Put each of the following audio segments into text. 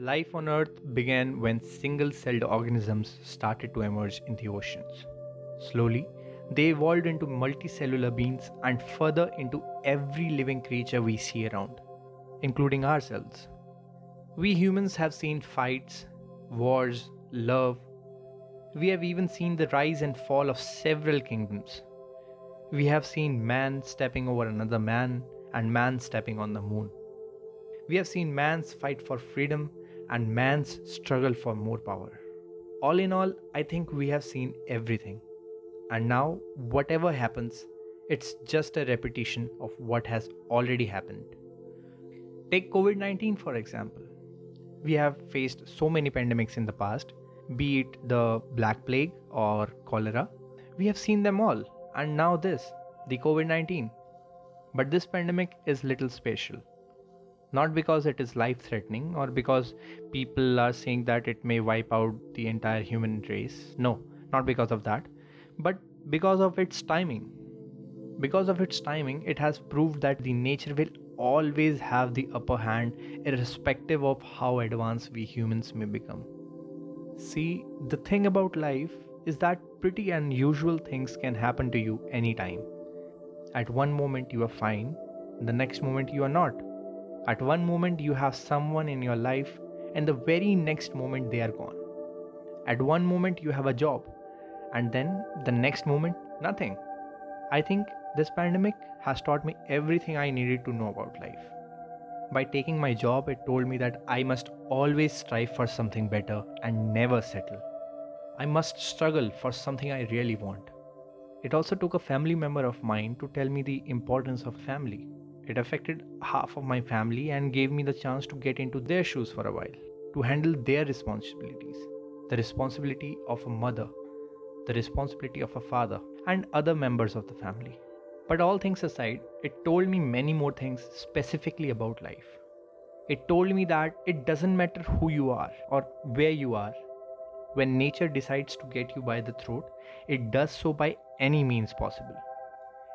Life on Earth began when single celled organisms started to emerge in the oceans. Slowly, they evolved into multicellular beings and further into every living creature we see around, including ourselves. We humans have seen fights, wars, love. We have even seen the rise and fall of several kingdoms. We have seen man stepping over another man and man stepping on the moon. We have seen man's fight for freedom and man's struggle for more power. All in all, I think we have seen everything. And now, whatever happens, it's just a repetition of what has already happened. Take COVID 19 for example. We have faced so many pandemics in the past, be it the Black Plague or cholera. We have seen them all, and now this, the COVID 19. But this pandemic is little special not because it is life threatening or because people are saying that it may wipe out the entire human race. No, not because of that, but because of its timing. Because of its timing, it has proved that the nature will always have the upper hand, irrespective of how advanced we humans may become. See, the thing about life is that pretty unusual things can happen to you anytime. At one moment, you are fine, the next moment, you are not at one moment, you have someone in your life, and the very next moment, they are gone. At one moment, you have a job, and then the next moment, nothing. I think this pandemic has taught me everything I needed to know about life. By taking my job, it told me that I must always strive for something better and never settle. I must struggle for something I really want. It also took a family member of mine to tell me the importance of family. It affected half of my family and gave me the chance to get into their shoes for a while, to handle their responsibilities the responsibility of a mother, the responsibility of a father, and other members of the family. But all things aside, it told me many more things specifically about life. It told me that it doesn't matter who you are or where you are. When nature decides to get you by the throat, it does so by any means possible.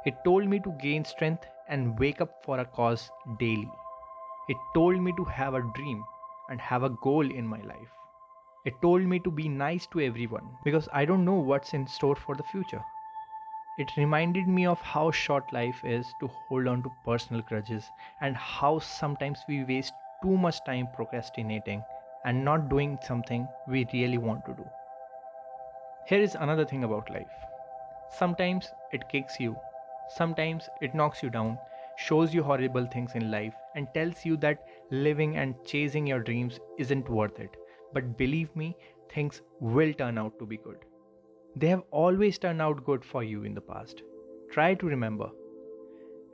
It told me to gain strength and wake up for a cause daily. It told me to have a dream and have a goal in my life. It told me to be nice to everyone because I don't know what's in store for the future. It reminded me of how short life is to hold on to personal grudges and how sometimes we waste too much time procrastinating and not doing something we really want to do. Here is another thing about life. Sometimes it kicks you Sometimes it knocks you down, shows you horrible things in life, and tells you that living and chasing your dreams isn't worth it. But believe me, things will turn out to be good. They have always turned out good for you in the past. Try to remember.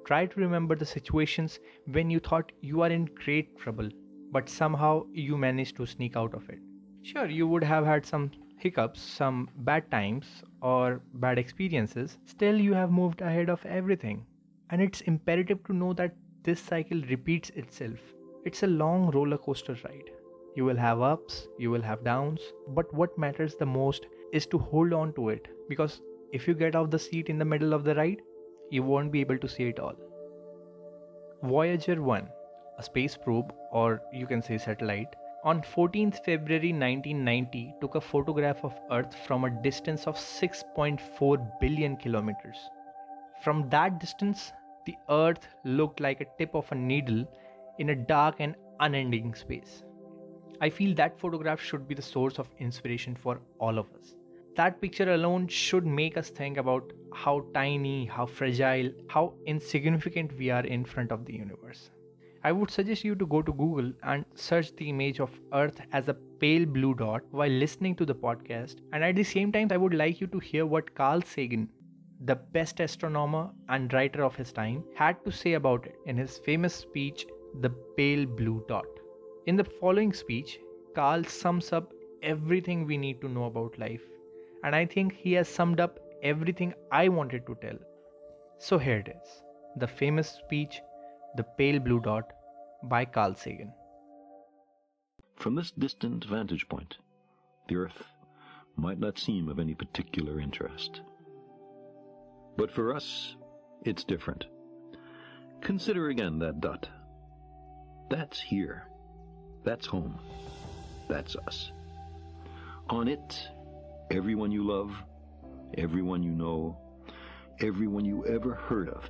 Try to remember the situations when you thought you are in great trouble, but somehow you managed to sneak out of it. Sure, you would have had some hiccups, some bad times, or bad experiences, still you have moved ahead of everything. And it's imperative to know that this cycle repeats itself. It's a long roller coaster ride. You will have ups, you will have downs, but what matters the most is to hold on to it because if you get off the seat in the middle of the ride, you won't be able to see it all. Voyager 1, a space probe, or you can say satellite, on 14th February 1990 took a photograph of Earth from a distance of 6.4 billion kilometers. From that distance, the Earth looked like a tip of a needle in a dark and unending space. I feel that photograph should be the source of inspiration for all of us. That picture alone should make us think about how tiny, how fragile, how insignificant we are in front of the universe. I would suggest you to go to Google and search the image of Earth as a pale blue dot while listening to the podcast. And at the same time, I would like you to hear what Carl Sagan, the best astronomer and writer of his time, had to say about it in his famous speech, The Pale Blue Dot. In the following speech, Carl sums up everything we need to know about life. And I think he has summed up everything I wanted to tell. So here it is the famous speech the Pale Blue Dot by Carl Sagan. From this distant vantage point, the Earth might not seem of any particular interest. But for us, it's different. Consider again that dot. That's here. That's home. That's us. On it, everyone you love, everyone you know, everyone you ever heard of,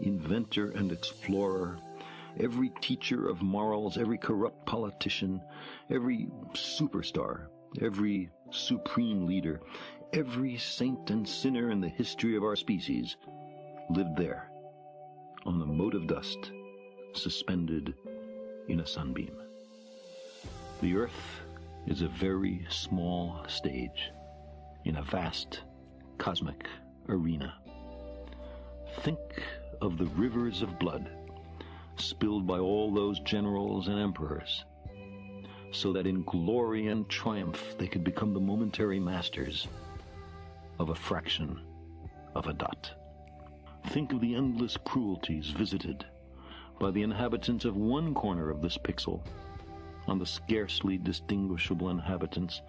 inventor and explorer, every teacher of morals, every corrupt politician, every superstar, every supreme leader, every saint and sinner in the history of our species lived there, on a mote of dust, suspended in a sunbeam. The earth is a very small stage in a vast cosmic arena. Think of the rivers of blood spilled by all those generals and emperors, so that in glory and triumph they could become the momentary masters of a fraction of a dot. Think of the endless cruelties visited by the inhabitants of one corner of this pixel on the scarcely distinguishable inhabitants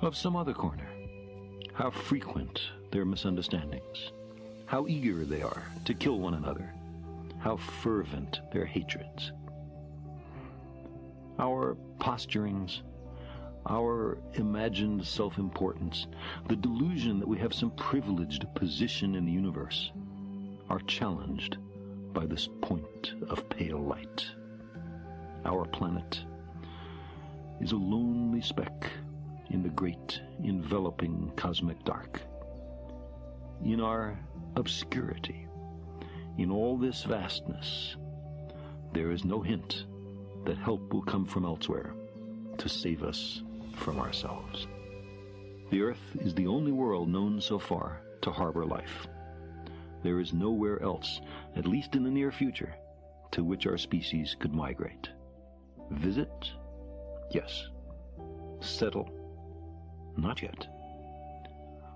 of some other corner. How frequent their misunderstandings, how eager they are to kill one another, how fervent their hatreds. Our posturings, our imagined self importance, the delusion that we have some privileged position in the universe, are challenged by this point of pale light. Our planet is a lonely speck in the great enveloping cosmic dark. In our obscurity, in all this vastness, there is no hint that help will come from elsewhere to save us from ourselves. The Earth is the only world known so far to harbor life. There is nowhere else, at least in the near future, to which our species could migrate. Visit? Yes. Settle? Not yet.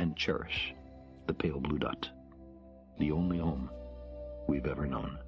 and cherish the pale blue dot, the only home we've ever known.